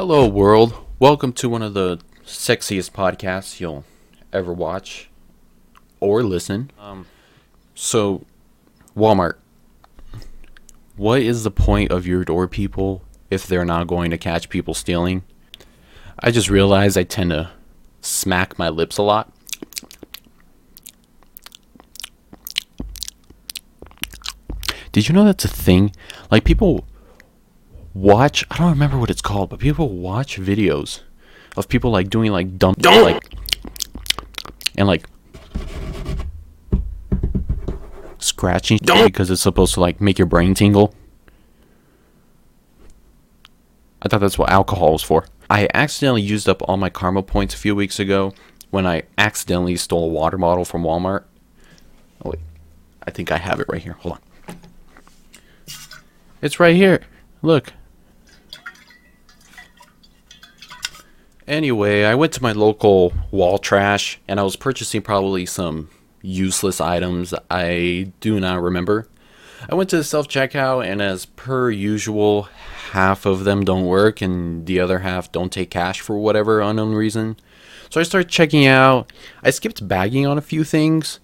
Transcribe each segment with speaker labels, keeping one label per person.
Speaker 1: Hello, world. Welcome to one of the sexiest podcasts you'll ever watch or listen. Um, so, Walmart. What is the point of your door people if they're not going to catch people stealing? I just realized I tend to smack my lips a lot. Did you know that's a thing? Like, people watch I don't remember what it's called, but people watch videos of people like doing like dumb like and like scratching because it's supposed to like make your brain tingle. I thought that's what alcohol was for. I accidentally used up all my karma points a few weeks ago when I accidentally stole a water bottle from Walmart. Oh wait. I think I have it right here. Hold on. It's right here. Look. Anyway, I went to my local wall trash and I was purchasing probably some useless items I do not remember. I went to the self checkout and as per usual, half of them don't work and the other half don't take cash for whatever unknown reason. So I started checking out. I skipped bagging on a few things.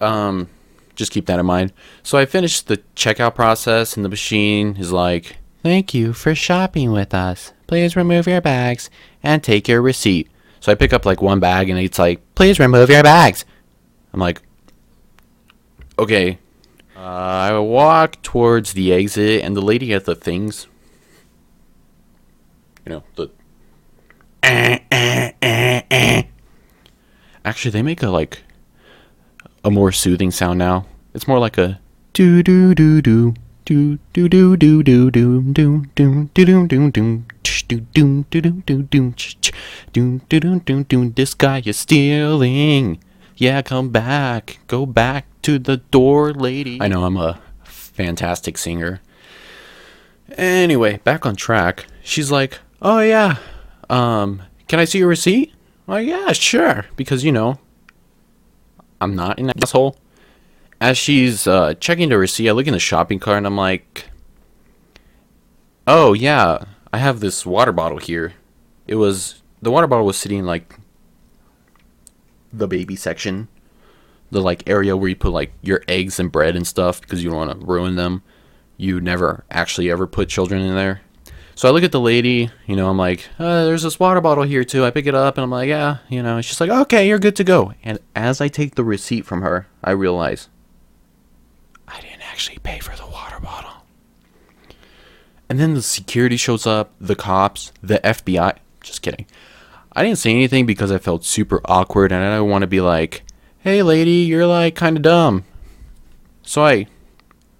Speaker 1: Um just keep that in mind. So I finished the checkout process and the machine is like, "Thank you for shopping with us." Please remove your bags and take your receipt. So I pick up like one bag and it's like, please remove your bags. I'm like, okay. Uh, I walk towards the exit and the lady at the things, you know, the. Actually, they make a like a more soothing sound now. It's more like a do do do do do do do do do do do do do do do do doom do doom do doom doom do doom doom doom this guy is stealing. Yeah, come back. Go back to the door, lady. I know I'm a fantastic singer. Anyway, back on track. She's like, "Oh yeah. Um, can I see your receipt?" Well, yeah, sure, because you know, I'm not an asshole. As she's uh, checking the receipt, I look in the shopping cart and I'm like, "Oh yeah, I have this water bottle here. It was the water bottle was sitting like the baby section, the like area where you put like your eggs and bread and stuff because you don't want to ruin them. You never actually ever put children in there. So I look at the lady, you know, I'm like, uh, there's this water bottle here too. I pick it up and I'm like, yeah, you know, she's like, okay, you're good to go. And as I take the receipt from her, I realize I didn't actually pay for the. And then the security shows up, the cops, the FBI. Just kidding. I didn't say anything because I felt super awkward and I don't want to be like, hey lady, you're like kind of dumb. So I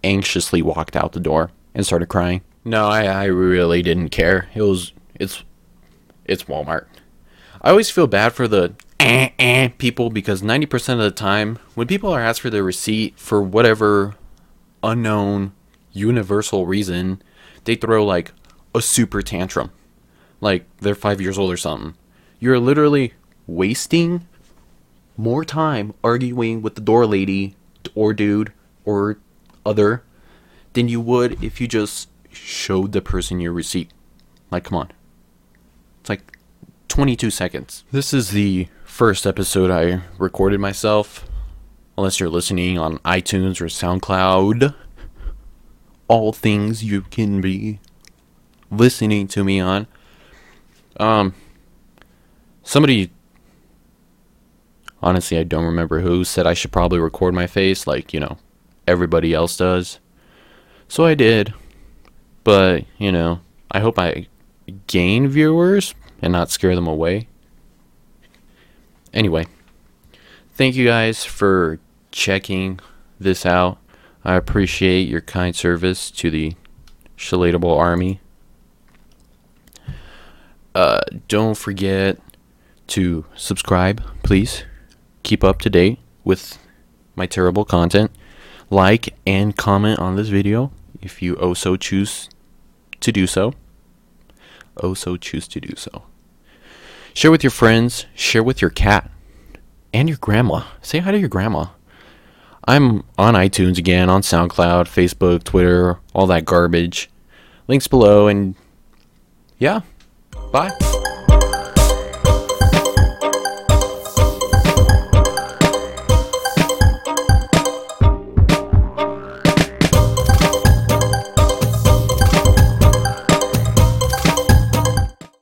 Speaker 1: anxiously walked out the door and started crying. No, I, I really didn't care. It was, it's, it's Walmart. I always feel bad for the eh, eh, people because 90% of the time, when people are asked for their receipt for whatever unknown universal reason, they throw like a super tantrum. Like they're five years old or something. You're literally wasting more time arguing with the door lady or dude or other than you would if you just showed the person your receipt. Like, come on. It's like 22 seconds. This is the first episode I recorded myself. Unless you're listening on iTunes or SoundCloud all things you can be listening to me on. Um, somebody, honestly, I don't remember who said I should probably record my face like, you know, everybody else does. So I did. But, you know, I hope I gain viewers and not scare them away. Anyway, thank you guys for checking this out. I appreciate your kind service to the Shalatable Army. Uh, don't forget to subscribe, please. Keep up to date with my terrible content. Like and comment on this video if you also choose to do so. Also choose to do so. Share with your friends, share with your cat, and your grandma. Say hi to your grandma. I'm on iTunes again, on SoundCloud, Facebook, Twitter, all that garbage. Links below, and yeah, Bye.